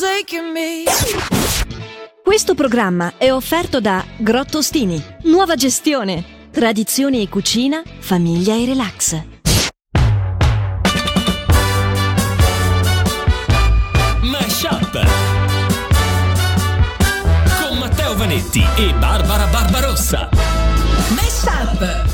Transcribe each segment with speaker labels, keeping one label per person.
Speaker 1: forsaken me.
Speaker 2: Questo programma è offerto da Grottostini. Nuova gestione. Tradizioni e cucina, famiglia e relax.
Speaker 3: Mashup con Matteo Vanetti e Barbara Barbarossa.
Speaker 4: Mashup.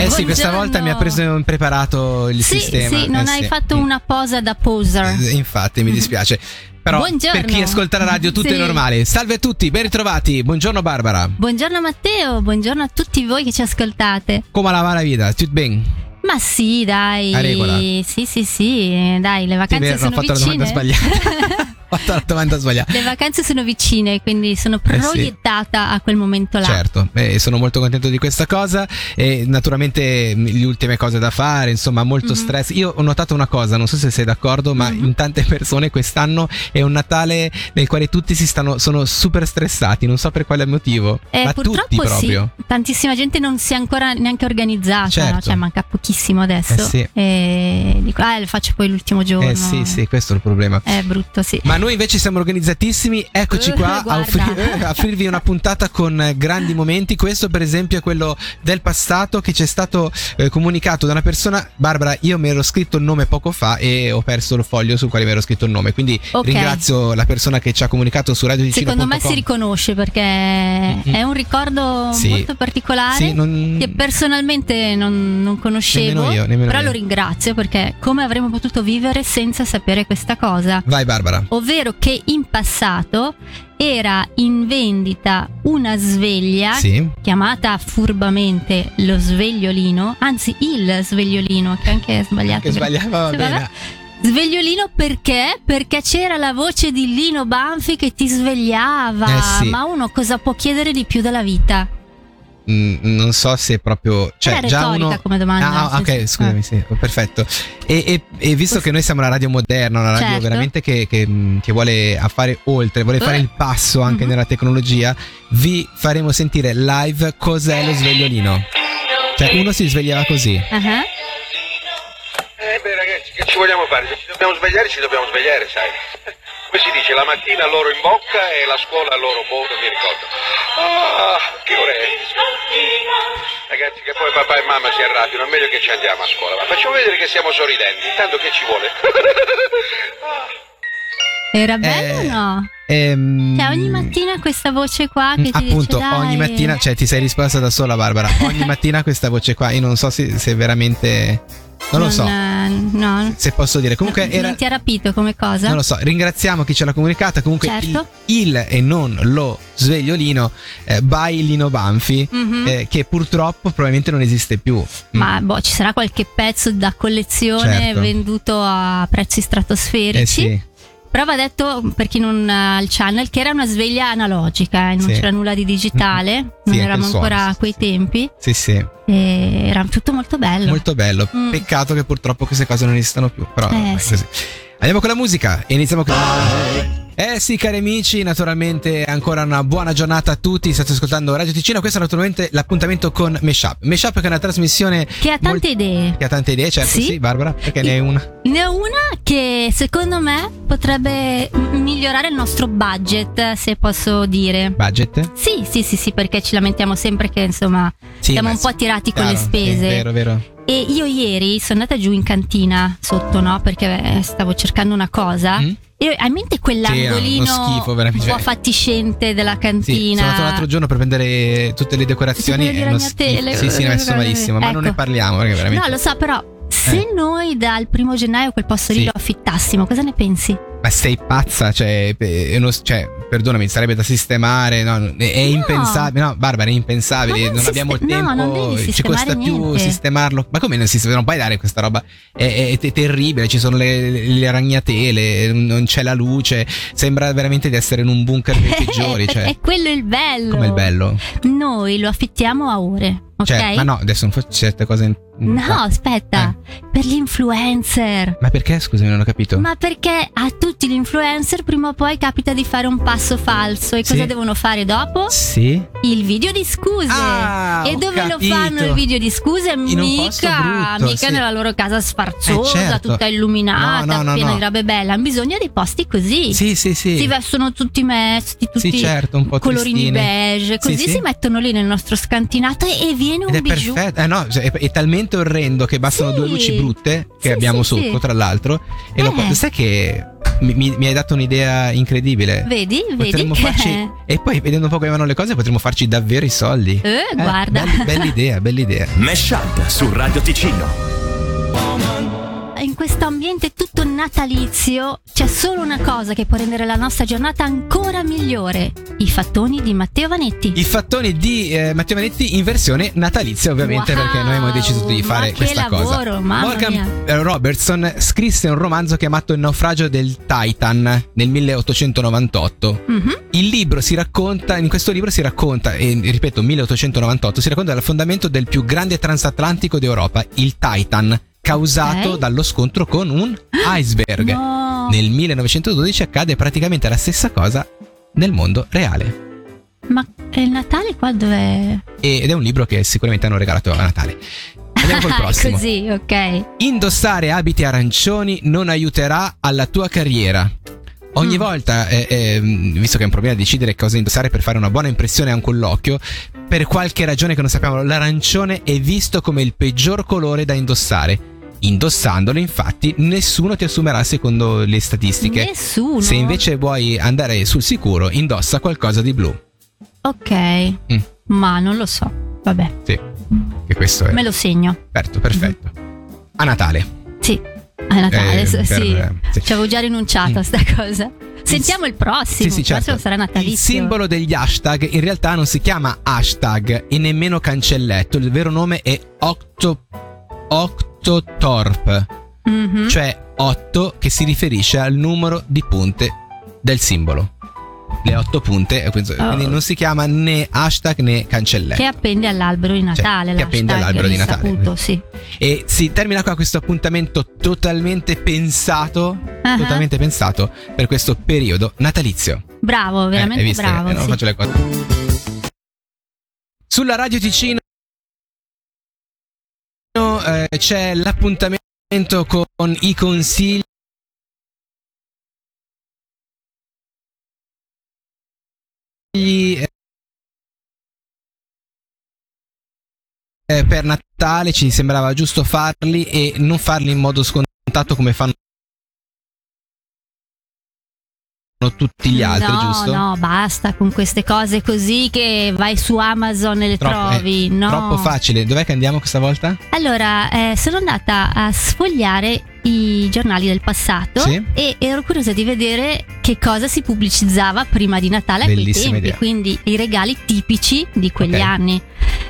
Speaker 5: Eh sì, questa volta mi ha preso impreparato il
Speaker 4: Sì,
Speaker 5: sistema.
Speaker 4: sì, non
Speaker 5: Eh
Speaker 4: hai
Speaker 5: sì.
Speaker 4: fatto una posa da poser.
Speaker 5: Eh, Infatti, mi dispiace. Però
Speaker 4: Buongiorno.
Speaker 5: per chi ascolta la radio tutto
Speaker 4: Sì.
Speaker 5: è normale. Salve a tutti, ben ritrovati. Buongiorno Barbara.
Speaker 4: Buongiorno Matteo, buongiorno a tutti voi che ci ascoltate.
Speaker 5: Come la va la vita? Tutto bene?
Speaker 4: Ma sì, dai.
Speaker 5: A regola.
Speaker 4: Sì, sì, sì, dai, le vacanze
Speaker 5: ho
Speaker 4: sono
Speaker 5: fatto la
Speaker 4: vicine.
Speaker 5: domanda sbagliata. fatto la domanda sbagliata.
Speaker 4: le vacanze sono vicine, quindi sono
Speaker 5: Eh sì.
Speaker 4: proiettata a quel momento là.
Speaker 5: Certo, eh, sono molto contento di questa cosa e naturalmente le ultime cose da fare, insomma molto
Speaker 4: Mhm.
Speaker 5: stress. Io ho notato una cosa, non so se sei d'accordo, ma in tante persone quest'anno è un Natale nel quale tutti si stanno, sono super stressati, non so per quale motivo,
Speaker 4: Eh,
Speaker 5: ma
Speaker 4: purtroppo
Speaker 5: tutti proprio.
Speaker 4: sì, tantissima gente non si è ancora neanche organizzata,
Speaker 5: Certo.
Speaker 4: no? cioè manca pochissimo adesso.
Speaker 5: Eh sì.
Speaker 4: E dico, ah, lo faccio poi l'ultimo giorno.
Speaker 5: Eh sì, sì, questo è il problema.
Speaker 4: È brutto, sì.
Speaker 5: Ma noi invece siamo organizzatissimi, eccoci qua a,
Speaker 4: guarda.
Speaker 5: offrir- a offrirvi una puntata con eh, grandi momenti. Questo, per esempio, è quello del passato che ci è stato eh, comunicato da una persona. Barbara, io mi ero scritto il nome poco fa e ho perso il foglio sul quale mi ero scritto il nome. Quindi
Speaker 4: Ok.
Speaker 5: ringrazio la persona che ci ha comunicato su Radio Ticino.
Speaker 4: Secondo me si riconosce perché è un ricordo
Speaker 5: Sì.
Speaker 4: molto particolare
Speaker 5: Sì, non-
Speaker 4: che personalmente non, non conoscevo,
Speaker 5: Nemmeno io, nemmeno
Speaker 4: però
Speaker 5: io.
Speaker 4: lo ringrazio perché come avremmo potuto vivere senza sapere questa cosa?
Speaker 5: Vai, Barbara.
Speaker 4: Ovvero che in passato era in vendita una sveglia
Speaker 5: Sì.
Speaker 4: chiamata furbamente lo svegliolino, anzi il svegliolino, che anche è sbagliato.
Speaker 5: Che sbagliava, va.
Speaker 4: Svegliolino perché? Perché c'era la voce di Lino Banfi che ti svegliava.
Speaker 5: Eh sì.
Speaker 4: Ma uno cosa può chiedere di più dalla vita?
Speaker 5: Non so se proprio. Cioè, già uno.
Speaker 4: come domanda,
Speaker 5: Ah,
Speaker 4: nel
Speaker 5: ok, scusami, sì, perfetto. E, e- e visto che noi siamo una radio moderna, una radio
Speaker 4: Certo.
Speaker 5: veramente che, che, che vuole a fare oltre, vuole fare
Speaker 4: Eh.
Speaker 5: il passo anche
Speaker 4: Mhm.
Speaker 5: nella tecnologia, vi faremo sentire live cos'è lo svegliolino. Cioè, uno si svegliava così.
Speaker 4: Ah,
Speaker 6: Eh beh ragazzi, che ci vogliamo fare? Se ci dobbiamo svegliare, ci dobbiamo svegliare, sai. Come si dice, la mattina loro in bocca e la scuola loro boh, non mi ricordo. Ah, che ore è? Ragazzi, che poi papà e mamma si arrabbiano, è meglio che ci andiamo a scuola. Ma facciamo vedere che siamo sorridenti, intanto che ci vuole?
Speaker 4: Era bello
Speaker 5: Eh,
Speaker 4: o no?
Speaker 5: Ehm,
Speaker 4: Cioè, ogni mattina questa voce qua che ti
Speaker 5: Appunto,
Speaker 4: dice dai,
Speaker 5: ogni mattina, cioè ti sei risposta da sola, Barbara. Ogni mattina questa voce qua, io non so se, se veramente. Non lo so.
Speaker 4: no,
Speaker 5: Se posso dire. Comunque
Speaker 4: non
Speaker 5: era.
Speaker 4: ti ha rapito come cosa?
Speaker 5: Non lo so, ringraziamo chi ce l'ha comunicata. Comunque
Speaker 4: Certo.
Speaker 5: il, il e non lo svegliolino eh, by Lino Banfi,
Speaker 4: Mhm.
Speaker 5: eh, che purtroppo probabilmente non esiste più.
Speaker 4: Ma boh, ci sarà qualche pezzo da collezione
Speaker 5: Certo.
Speaker 4: venduto a prezzi stratosferici.
Speaker 5: Eh sì.
Speaker 4: Però va detto per chi non ha il channel che era una sveglia analogica, eh, non
Speaker 5: Sì.
Speaker 4: c'era nulla di digitale,
Speaker 5: Mm-hmm.
Speaker 4: non
Speaker 5: Sì,
Speaker 4: eravamo ancora a
Speaker 5: sì,
Speaker 4: quei tempi
Speaker 5: Sì, sì,
Speaker 4: era tutto molto bello.
Speaker 5: molto bello.
Speaker 4: Mm.
Speaker 5: Peccato che purtroppo queste cose non esistono più. Però
Speaker 4: Eh,
Speaker 5: così. Andiamo con la musica e iniziamo con. Eh sì, cari amici, naturalmente ancora una buona giornata a tutti. State ascoltando Radio Ticino. Questo è naturalmente l'appuntamento con Meshup. Meshup che è una trasmissione
Speaker 4: Che ha tante idee.
Speaker 5: che ha tante idee, certo,
Speaker 4: Sì.
Speaker 5: sì, Barbara, perché ne hai una.
Speaker 4: Ne ho una che secondo me potrebbe migliorare il nostro budget, se posso dire.
Speaker 5: Budget?
Speaker 4: Sì, sì, sì, sì, perché ci lamentiamo sempre che insomma
Speaker 5: Sì,
Speaker 4: siamo un po'
Speaker 5: sì,
Speaker 4: tirati con le spese.
Speaker 5: sì, vero, vero.
Speaker 4: E io ieri sono andata giù in cantina sotto, no? Perché eh, stavo cercando una cosa.
Speaker 5: Mm?
Speaker 4: E hai in mente quell'angolino
Speaker 5: Sì, schifo,
Speaker 4: un po' fatiscente della
Speaker 5: Sì,
Speaker 4: cantina?
Speaker 5: sono andato l'altro giorno per prendere tutte le decorazioni e uno schifo. Sì, sì, ne ho messo malissimo, ma non ne
Speaker 4: Ecco.
Speaker 5: parliamo perché veramente
Speaker 4: No, lo so, però se noi dal primo gennaio quel posto lì
Speaker 5: Sì.
Speaker 4: lo affittassimo, cosa ne pensi?
Speaker 5: Ma sei pazza, cioè, uno- cioè, perdonami, sarebbe da sistemare, no, è,
Speaker 4: No.
Speaker 5: impensabile, no, Barbara, è impensabile,
Speaker 4: non
Speaker 5: non, abbiamo il
Speaker 4: siste- no,
Speaker 5: tempo,
Speaker 4: devi
Speaker 5: ci
Speaker 4: sistemare
Speaker 5: costa più
Speaker 4: niente.
Speaker 5: sistemarlo. Ma come non, si, non puoi dare questa roba? È, è- è terribile, ci sono le, le ragnatele, non c'è la luce, sembra veramente di essere in un bunker dei peggiori, cioè,
Speaker 4: è quello il bello.
Speaker 5: come il bello.
Speaker 4: Noi lo affittiamo a ore, ok?
Speaker 5: Cioè, ma no, adesso non faccio certe cose
Speaker 4: No,
Speaker 5: Ah,
Speaker 4: aspetta, per gli influencer.
Speaker 5: Ma perché? Scusami, non ho capito.
Speaker 4: Ma perché a tutti gli influencer prima o poi capita di fare un passo falso e
Speaker 5: Sì.
Speaker 4: cosa devono fare dopo?
Speaker 5: Sì?
Speaker 4: Il video di scuse.
Speaker 5: Ah,
Speaker 4: e dove lo fanno il video di scuse?
Speaker 5: Un
Speaker 4: Mica,
Speaker 5: brutto,
Speaker 4: mica
Speaker 5: sì.
Speaker 4: nella loro casa sfarzosa,
Speaker 5: Eh, certo.
Speaker 4: tutta illuminata,
Speaker 5: No, no, no,
Speaker 4: piena di robe belle. Hanno bisogno di posti così.
Speaker 5: Sì, sì, sì.
Speaker 4: Si vestono tutti messi, tutti
Speaker 5: Sì, certo, un
Speaker 4: colorini beige, così
Speaker 5: Sì,
Speaker 4: si mettono lì nel nostro scantinato e, viene un
Speaker 5: Ed è
Speaker 4: bijou.
Speaker 5: perfetto. Eh no, cioè, è, è talmente orrendo che bastano due luci brutte che abbiamo sotto, tra l'altro. E lo
Speaker 4: Eh.
Speaker 5: sai che mi, mi- mi hai dato un'idea incredibile.
Speaker 4: Vedi, vedi
Speaker 5: Potremmo
Speaker 4: che
Speaker 5: farci. E poi, vedendo un po' come vanno le cose, potremmo farci davvero i soldi.
Speaker 4: Eh, guarda.
Speaker 5: belli- bella idea, bella idea.
Speaker 3: Mesh Up su Radio Ticino.
Speaker 4: In questo ambiente tutto natalizio c'è solo una cosa che può rendere la nostra giornata ancora migliore: i fattoni di Matteo Vanetti.
Speaker 5: I fattoni di eh, Matteo Vanetti in versione natalizia, ovviamente,
Speaker 4: Wow,
Speaker 5: perché noi abbiamo deciso di fare questa cosa.
Speaker 4: lavoro, mamma
Speaker 5: Morgan
Speaker 4: mia.
Speaker 5: eh, Robertson scrisse un romanzo chiamato Il naufragio del Titan nel 1898.
Speaker 4: Mhm.
Speaker 5: Il libro si racconta, in questo libro si racconta, e ripeto, 1898, si racconta dell'affondamento del più grande transatlantico d'Europa, il Titan, causato
Speaker 4: Ok.
Speaker 5: dallo scontro con un iceberg.
Speaker 4: No.
Speaker 5: Nel 1912 accade praticamente la stessa cosa nel mondo reale.
Speaker 4: Ma il Natale qua dov'è?
Speaker 5: Ed è un libro che sicuramente hanno regalato a Natale. Andiamo col prossimo.
Speaker 4: Così, ok.
Speaker 5: Indossare abiti arancioni non aiuterà alla tua carriera. Ogni
Speaker 4: Mm.
Speaker 5: volta, eh, eh, visto che è un problema decidere cosa indossare per fare una buona impressione a un colloquio, per qualche ragione che non sappiamo, l'arancione è visto come il peggior colore da indossare. Indossandolo, infatti, nessuno ti assumerà secondo le statistiche.
Speaker 4: Nessuno.
Speaker 5: Se invece vuoi andare sul sicuro, indossa qualcosa di blu.
Speaker 4: Ok.
Speaker 5: Mm.
Speaker 4: Ma non lo so. Vabbè,
Speaker 5: Sì, che questo è.
Speaker 4: me lo segno.
Speaker 5: Perfetto, perfetto. A Natale.
Speaker 4: Sì. A Natale,
Speaker 5: Eh,
Speaker 4: sì.
Speaker 5: per- sì.
Speaker 4: Ci avevo già rinunciato a sta cosa. Sentiamo il prossimo.
Speaker 5: Sì, sì,
Speaker 4: Il
Speaker 5: certo.
Speaker 4: sarà natalizio.
Speaker 5: Il simbolo degli hashtag in realtà non si chiama hashtag e nemmeno cancelletto. Il vero nome è Octo, Octotorp,
Speaker 4: Mhm.
Speaker 5: cioè 8 che si riferisce al numero di punte del simbolo. Le 8 punte, quindi
Speaker 4: Oh.
Speaker 5: non si chiama né hashtag né cancelletto.
Speaker 4: Che appende all'albero di Natale.
Speaker 5: Cioè, che appende all'albero di Natale.
Speaker 4: risaputo, sì.
Speaker 5: E si termina qua questo appuntamento totalmente pensato,
Speaker 4: Ah.
Speaker 5: totalmente pensato per questo periodo natalizio.
Speaker 4: Bravo,
Speaker 5: Eh,
Speaker 4: veramente
Speaker 5: visto?
Speaker 4: bravo.
Speaker 5: Eh, non
Speaker 4: sì.
Speaker 5: faccio le cose. Sulla Radio Ticino eh, c'è l'appuntamento con i consigli eh, per Natale ci sembrava giusto farli e non farli in modo scontato come fanno tutti gli altri,
Speaker 4: no,
Speaker 5: giusto?
Speaker 4: No, basta con queste cose così che vai su Amazon e le
Speaker 5: Troppo-
Speaker 4: trovi.
Speaker 5: eh,
Speaker 4: no.
Speaker 5: Troppo facile. Dov'è che andiamo questa volta?
Speaker 4: Allora, eh, sono andata a sfogliare i giornali del passato
Speaker 5: Sì.
Speaker 4: e ero curiosa di vedere che cosa si pubblicizzava prima di Natale a quei tempi,
Speaker 5: idea.
Speaker 4: quindi i regali tipici di quegli
Speaker 5: Ok.
Speaker 4: anni.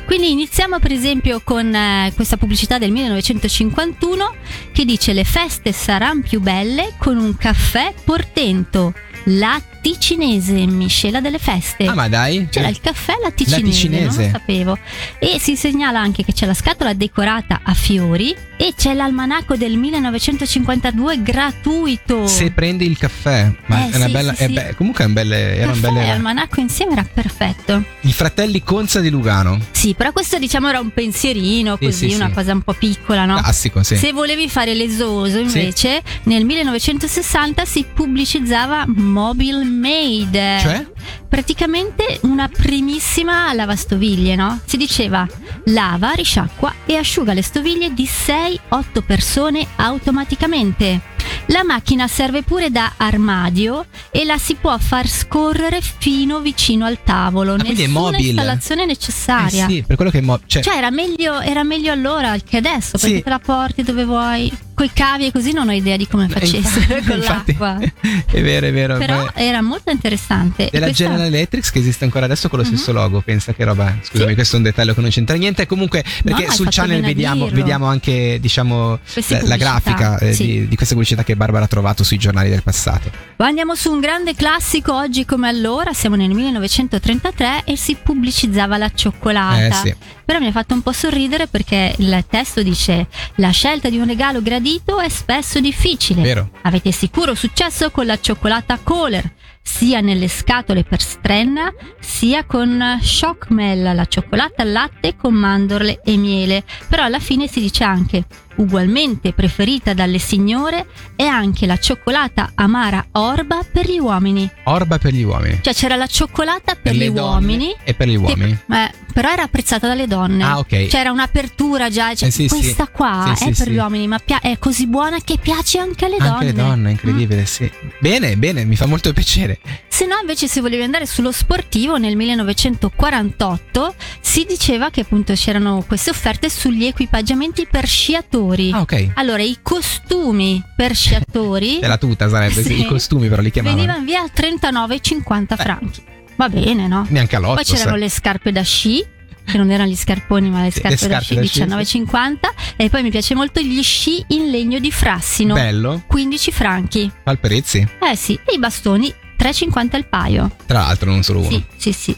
Speaker 4: Quindi iniziamo per esempio con eh, questa pubblicità del 1951 che dice le feste saranno più belle con un caffè portento latticinese, miscela delle feste.
Speaker 5: Ah, ma dai.
Speaker 4: C'era il caffè latticinese,
Speaker 5: Latticinese.
Speaker 4: non lo sapevo. E si segnala anche che c'è la scatola decorata a fiori e c'è l'almanacco del 1952 gratuito.
Speaker 5: Se prendi il caffè, ma
Speaker 4: Eh,
Speaker 5: è una
Speaker 4: sì,
Speaker 5: bella.
Speaker 4: sì,
Speaker 5: è be- comunque è un belle, erano
Speaker 4: Caffè e
Speaker 5: belle.
Speaker 4: almanacco insieme era perfetto.
Speaker 5: I fratelli Conza di Lugano.
Speaker 4: Sì, però questo diciamo era un pensierino,
Speaker 5: Sì,
Speaker 4: così,
Speaker 5: sì,
Speaker 4: una
Speaker 5: sì.
Speaker 4: cosa un po' piccola, no?
Speaker 5: Classico, sì.
Speaker 4: Se volevi fare l'esoso invece, nel 1960 si pubblicizzava Mobile Made.
Speaker 5: Cioè?
Speaker 4: Praticamente una primissima lavastoviglie, no? Si diceva lava, risciacqua e asciuga le stoviglie di 6-8 persone automaticamente. La macchina serve pure da armadio e la si può far scorrere fino vicino al tavolo.
Speaker 5: Ah, quindi è
Speaker 4: Nessuna
Speaker 5: mobile.
Speaker 4: installazione necessaria.
Speaker 5: Eh sì, per quello che è mo- cioè,
Speaker 4: Cioè era meglio, era meglio allora che adesso,
Speaker 5: Sì.
Speaker 4: perché te la porti dove vuoi, coi cavi e così non ho idea di come
Speaker 5: eh,
Speaker 4: facesse
Speaker 5: infatti-
Speaker 4: con
Speaker 5: infatti,
Speaker 4: l'acqua.
Speaker 5: È vero, è vero.
Speaker 4: Però
Speaker 5: beh,
Speaker 4: era molto interessante. E
Speaker 5: della
Speaker 4: questa-
Speaker 5: General Electric che esiste ancora adesso con lo stesso logo. Pensa che roba. Scusami,
Speaker 4: Sì.
Speaker 5: questo è un dettaglio che non c'entra niente. Comunque, perché
Speaker 4: hai
Speaker 5: sul channel vediamo, vediamo anche, diciamo, la, la grafica eh,
Speaker 4: sì.
Speaker 5: di, di questa pubblicità che Barbara ha trovato sui giornali del passato.
Speaker 4: Andiamo su un grande classico oggi come allora, siamo nel 1933 e si pubblicizzava la cioccolata.
Speaker 5: Eh sì.
Speaker 4: Però mi ha fatto un po' sorridere perché il testo dice la scelta di un regalo gradito è spesso difficile.
Speaker 5: Vero.
Speaker 4: Avete sicuro successo con la cioccolata Kohler, sia nelle scatole per strenna, sia con Shockmel, la cioccolata al latte con mandorle e miele. Però alla fine si dice anche ugualmente preferita dalle signore è anche la cioccolata amara Orba per gli uomini.
Speaker 5: Orba per gli uomini.
Speaker 4: Cioè c'era la cioccolata per, gli
Speaker 5: le donne
Speaker 4: uomini.
Speaker 5: E per gli
Speaker 4: che-
Speaker 5: uomini.
Speaker 4: eh, però era apprezzata dalle donne.
Speaker 5: Ah, ok.
Speaker 4: C'era un'apertura già. cioè,
Speaker 5: Eh, sì, sì.
Speaker 4: questa qua
Speaker 5: Sì,
Speaker 4: è
Speaker 5: sì,
Speaker 4: per
Speaker 5: sì.
Speaker 4: gli uomini, ma pia- è così buona che piace anche alle donne.
Speaker 5: Anche le donne, incredibile, sì. Bene, bene, mi fa molto piacere.
Speaker 4: Se no, invece, se volevi andare sullo sportivo, nel 1948 si diceva che appunto c'erano queste offerte sugli equipaggiamenti per sciatori.
Speaker 5: Ah, ok.
Speaker 4: Allora, i costumi per sciatori
Speaker 5: È la tuta sarebbe, sì.
Speaker 4: Sì.
Speaker 5: I costumi però li chiamavano.
Speaker 4: venivano via a 39,50 franchi. Va bene, no?
Speaker 5: Neanche all'otto.
Speaker 4: Poi c'erano
Speaker 5: sai.
Speaker 4: le scarpe da sci, che non erano gli scarponi, ma le
Speaker 5: Sì,
Speaker 4: scarpe,
Speaker 5: le
Speaker 4: da
Speaker 5: scarpe
Speaker 4: sci,
Speaker 5: da sci,
Speaker 4: 19,50. E poi mi piace molto gli sci in legno di frassino,
Speaker 5: Bello.
Speaker 4: 15 franchi.
Speaker 5: Palperezzi.
Speaker 4: Eh sì, e i bastoni 3,50 il paio.
Speaker 5: Tra l'altro, non solo uno.
Speaker 4: Sì, sì, sì.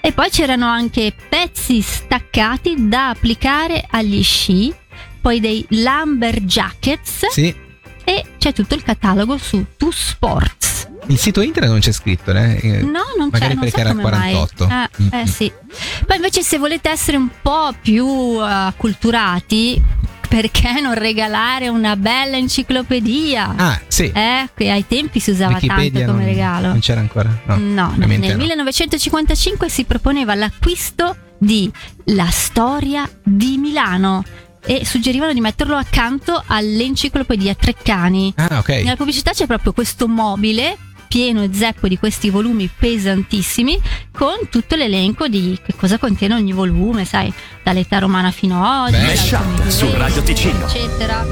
Speaker 4: E poi c'erano anche pezzi staccati da applicare agli sci, poi dei lumberjackets
Speaker 5: Sì.
Speaker 4: e c'è tutto il catalogo su Two Sports.
Speaker 5: Il sito internet non c'è scritto, eh? Eh,
Speaker 4: No, non c'è,
Speaker 5: Magari perché
Speaker 4: so
Speaker 5: era
Speaker 4: come
Speaker 5: 48.
Speaker 4: mai. Eh,
Speaker 5: Mm.
Speaker 4: eh, sì. Poi invece se volete essere un po' più eh, acculturati, perché non regalare una bella enciclopedia?
Speaker 5: Ah, sì.
Speaker 4: Eh, che ai tempi si usava
Speaker 5: Wikipedia
Speaker 4: tanto come
Speaker 5: non,
Speaker 4: regalo.
Speaker 5: Non c'era ancora? No.
Speaker 4: No, nel
Speaker 5: no.
Speaker 4: 1955 si proponeva l'acquisto di La storia di Milano e suggerivano di metterlo accanto all'enciclopedia Treccani.
Speaker 5: Ah, ok.
Speaker 4: Nella pubblicità c'è proprio questo mobile pieno e zeppo di questi volumi pesantissimi con tutto l'elenco di che cosa contiene ogni volume, sai, dall'età romana fino ad oggi.
Speaker 3: Mashup su Radio Ticino.
Speaker 4: eccetera.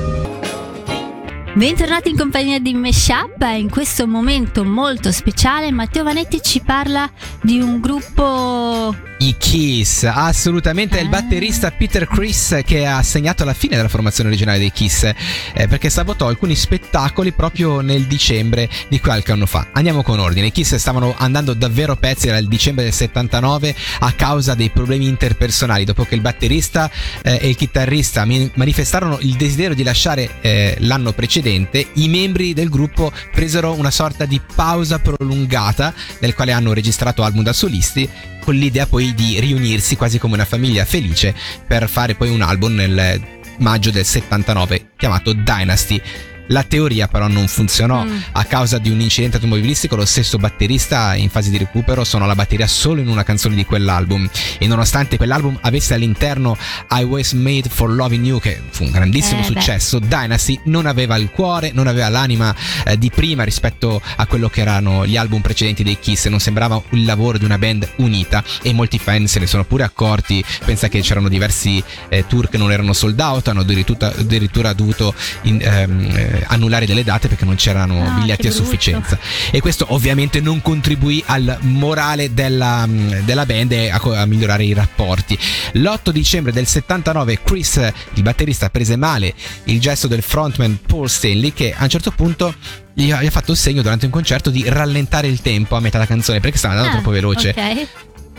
Speaker 4: Bentornati in compagnia di Meshup e in questo momento molto speciale Matteo Vanetti ci parla di un gruppo
Speaker 5: I Kiss, assolutamente è il
Speaker 4: Ah.
Speaker 5: batterista Peter Chris che ha segnato la fine della formazione originale dei Kiss eh, perché sabotò alcuni spettacoli proprio nel dicembre di qualche anno fa. Andiamo con ordine, i Kiss stavano andando davvero a pezzi dal dicembre del 79 a causa dei problemi interpersonali dopo che il batterista eh, e il chitarrista manifestarono il desiderio di lasciare eh, l'anno precedente, i membri del gruppo presero una sorta di pausa prolungata nel quale hanno registrato album da solisti con l'idea poi di riunirsi quasi come una famiglia felice per fare poi un album nel maggio del 79 chiamato Dynasty. La teoria però non funzionò
Speaker 4: Mm.
Speaker 5: a causa di un incidente automobilistico. Lo stesso batterista in fase di recupero suonò la batteria solo in una canzone di quell'album. E nonostante quell'album avesse all'interno I Was Made for Loving You, che fu un grandissimo
Speaker 4: Eh, beh.
Speaker 5: successo, Dynasty non aveva il cuore, non aveva l'anima eh, di prima rispetto a quello che erano gli album precedenti dei Kiss. Non sembrava il lavoro di una band unita. E molti fan se ne sono pure accorti. Pensa che c'erano diversi eh, tour che non erano sold out, hanno addirittura, addirittura dovuto in- ehm, eh, annullare delle date perché non c'erano
Speaker 4: Ah,
Speaker 5: biglietti a sufficienza. E questo ovviamente non contribuì al morale della, mm, della band e a, a migliorare i rapporti. L'8 dicembre del 79 Chris, il batterista, prese male il gesto del frontman Paul Stanley che a un certo punto gli ha, gli ha fatto il segno durante un concerto di rallentare il tempo a metà della canzone perché stava andando
Speaker 4: Ah,
Speaker 5: troppo veloce.
Speaker 4: Ok.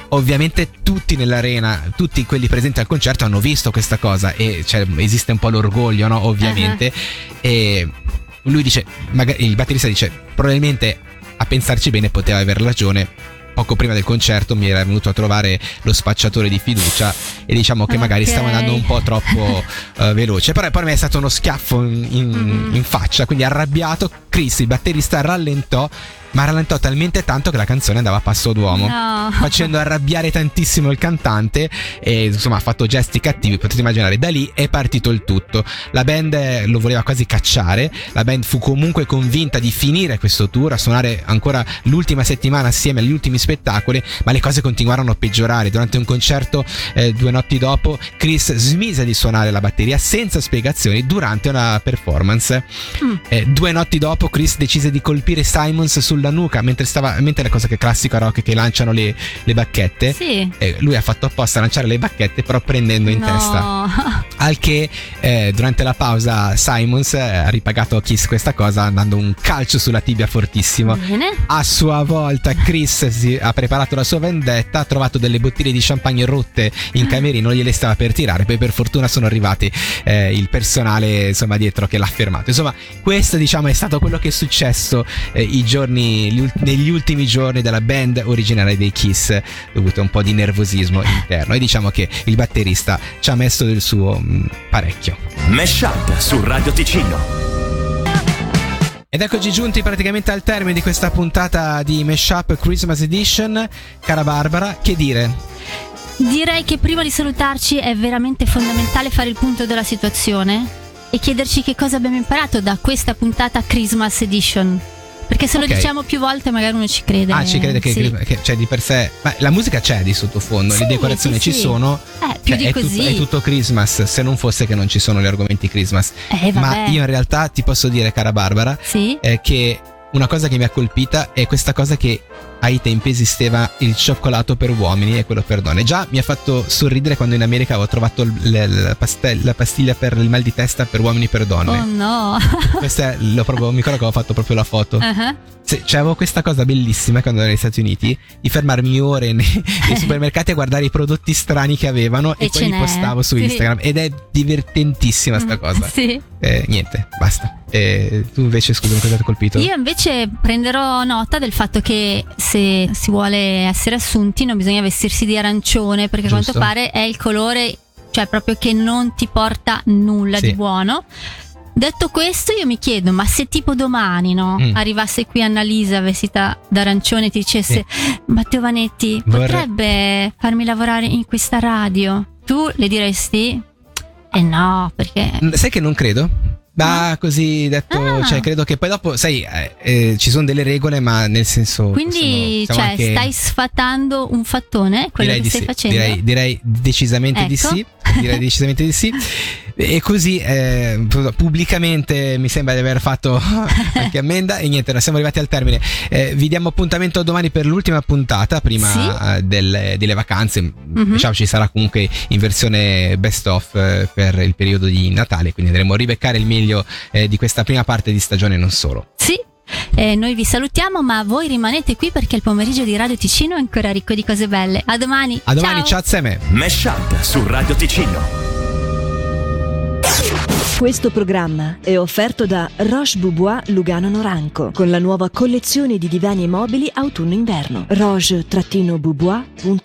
Speaker 5: Ovviamente tutti nell'arena, tutti quelli presenti al concerto hanno visto questa cosa e cioè, esiste un po' l'orgoglio, no? Ovviamente. E lui dice, magari, il batterista dice, probabilmente a pensarci bene poteva aver ragione. Poco prima del concerto mi era venuto a trovare lo spacciatore di fiducia e diciamo che magari
Speaker 4: Ok.
Speaker 5: stava andando un po' troppo eh, veloce. Però per me è stato uno schiaffo in, in-
Speaker 4: Mm.
Speaker 5: in faccia, quindi arrabbiato, Chris, il batterista, rallentò, ma rallentò talmente tanto che la canzone andava a passo d'uomo
Speaker 4: No.
Speaker 5: facendo arrabbiare tantissimo il cantante e insomma ha fatto gesti cattivi, potete immaginare, da lì è partito il tutto. La band lo voleva quasi cacciare, la band fu comunque convinta di finire questo tour, a suonare ancora l'ultima settimana assieme agli ultimi spettacoli, ma le cose continuarono a peggiorare. Durante un concerto eh, due notti dopo, Chris smise di suonare la batteria senza spiegazioni durante una performance.
Speaker 4: Mm.
Speaker 5: Eh, due notti dopo Chris decise di colpire Simons sul sulla nuca mentre stava. Mentre la cosa che è classica rock che lanciano le, le bacchette.
Speaker 4: Sì.
Speaker 5: eh, lui ha fatto apposta a lanciare le bacchette, però prendendo in
Speaker 4: no.
Speaker 5: testa. Al che eh, durante la pausa Simons eh, ha ripagato a Kiss questa cosa andando un calcio sulla tibia fortissimo.
Speaker 4: Bene.
Speaker 5: A sua volta Chris si ha preparato la sua vendetta, ha trovato delle bottiglie di champagne rotte in camerino, gliele stava per tirare, poi per fortuna sono arrivati eh, il personale insomma dietro che l'ha fermato. Insomma, questo diciamo è stato quello che è successo eh, i giorni, negli ultimi giorni della band originale dei Kiss, dovuto a un po' di nervosismo interno e diciamo che il batterista ci ha messo del suo mh, parecchio.
Speaker 3: Mesh Up su Radio Ticino.
Speaker 5: Ed eccoci giunti praticamente al termine di questa puntata di Meshup Christmas Edition. Cara Barbara, che dire?
Speaker 4: Direi che prima di salutarci è veramente fondamentale fare il punto della situazione e chiederci che cosa abbiamo imparato da questa puntata Christmas Edition. Perché se
Speaker 5: Ok.
Speaker 4: lo diciamo più volte magari uno ci crede.
Speaker 5: Ah, ci crede che,
Speaker 4: Sì.
Speaker 5: che c'è di per sé. Ma la musica c'è di sottofondo,
Speaker 4: Sì,
Speaker 5: le decorazioni
Speaker 4: sì,
Speaker 5: ci sono.
Speaker 4: Eh, più
Speaker 5: Cioè,
Speaker 4: di
Speaker 5: è,
Speaker 4: così.
Speaker 5: tutto, è tutto Christmas, se non fosse che non ci sono gli argomenti Christmas.
Speaker 4: Eh,
Speaker 5: Ma io in realtà ti posso dire, cara Barbara,
Speaker 4: Sì?
Speaker 5: è che una cosa che mi ha colpita è questa cosa che ai tempi esisteva il cioccolato per uomini e quello per donne. Già mi ha fatto sorridere quando in America avevo trovato l- l- la, pastel- la pastiglia per il mal di testa per uomini e per donne.
Speaker 4: Oh no.
Speaker 5: Questa è, l'ho proprio, mi ricordo che avevo fatto proprio la foto.
Speaker 4: Ah,
Speaker 5: Se- cioè, avevo questa cosa bellissima quando ero negli Stati Uniti di fermarmi ore nei, nei supermercati a guardare i prodotti strani che avevano e,
Speaker 4: E
Speaker 5: poi li postavo su
Speaker 4: sì.
Speaker 5: Instagram ed è divertentissima sta cosa.
Speaker 4: Sì.
Speaker 5: Eh, niente, basta. Eh, tu invece, scusami, cosa ti ha colpito?
Speaker 4: Io invece prenderò nota del fatto che se si vuole essere assunti non bisogna vestirsi di arancione perché a quanto pare è il colore, cioè proprio che non ti porta nulla
Speaker 5: Sì.
Speaker 4: di buono. Detto questo, io mi chiedo, ma se tipo domani no,
Speaker 5: Mm.
Speaker 4: arrivasse qui Annalisa vestita d'arancione e ti dicesse Matteo Vanetti,
Speaker 5: Vorrei-
Speaker 4: potrebbe farmi lavorare in questa radio? Tu le diresti? Eh no, perché...
Speaker 5: Sai che non credo? Ma così detto,
Speaker 4: Ah.
Speaker 5: cioè credo che poi dopo, sai, eh, eh, ci sono delle regole, ma nel senso...
Speaker 4: Quindi,
Speaker 5: siamo
Speaker 4: cioè,
Speaker 5: anche-
Speaker 4: stai sfatando un fattone, quello
Speaker 5: direi
Speaker 4: che
Speaker 5: di
Speaker 4: stai
Speaker 5: sì,
Speaker 4: facendo?
Speaker 5: Direi, direi decisamente di
Speaker 4: Ecco.
Speaker 5: sì. Direi decisamente di sì. E così eh, pubblicamente mi sembra di aver fatto qualche ammenda. E niente, ora siamo arrivati al termine. Eh, vi diamo appuntamento domani per l'ultima puntata, prima
Speaker 4: Sì.
Speaker 5: eh, del- delle vacanze.
Speaker 4: Mhm.
Speaker 5: Diciamo ci sarà comunque in versione best of eh, per il periodo di Natale. Quindi andremo a ribeccare il meglio eh, di questa prima parte di stagione, non solo.
Speaker 4: Sì. Eh, noi vi salutiamo, ma voi rimanete qui perché il pomeriggio di Radio Ticino è ancora ricco di cose belle. A domani.
Speaker 5: A domani, ciao,
Speaker 4: ciao.
Speaker 5: assieme.
Speaker 3: Mesh Up su Radio Ticino.
Speaker 2: Questo programma è offerto da Roche Boubois Lugano Noranco con la nuova collezione di divani e mobili autunno-inverno. roche-boubois.it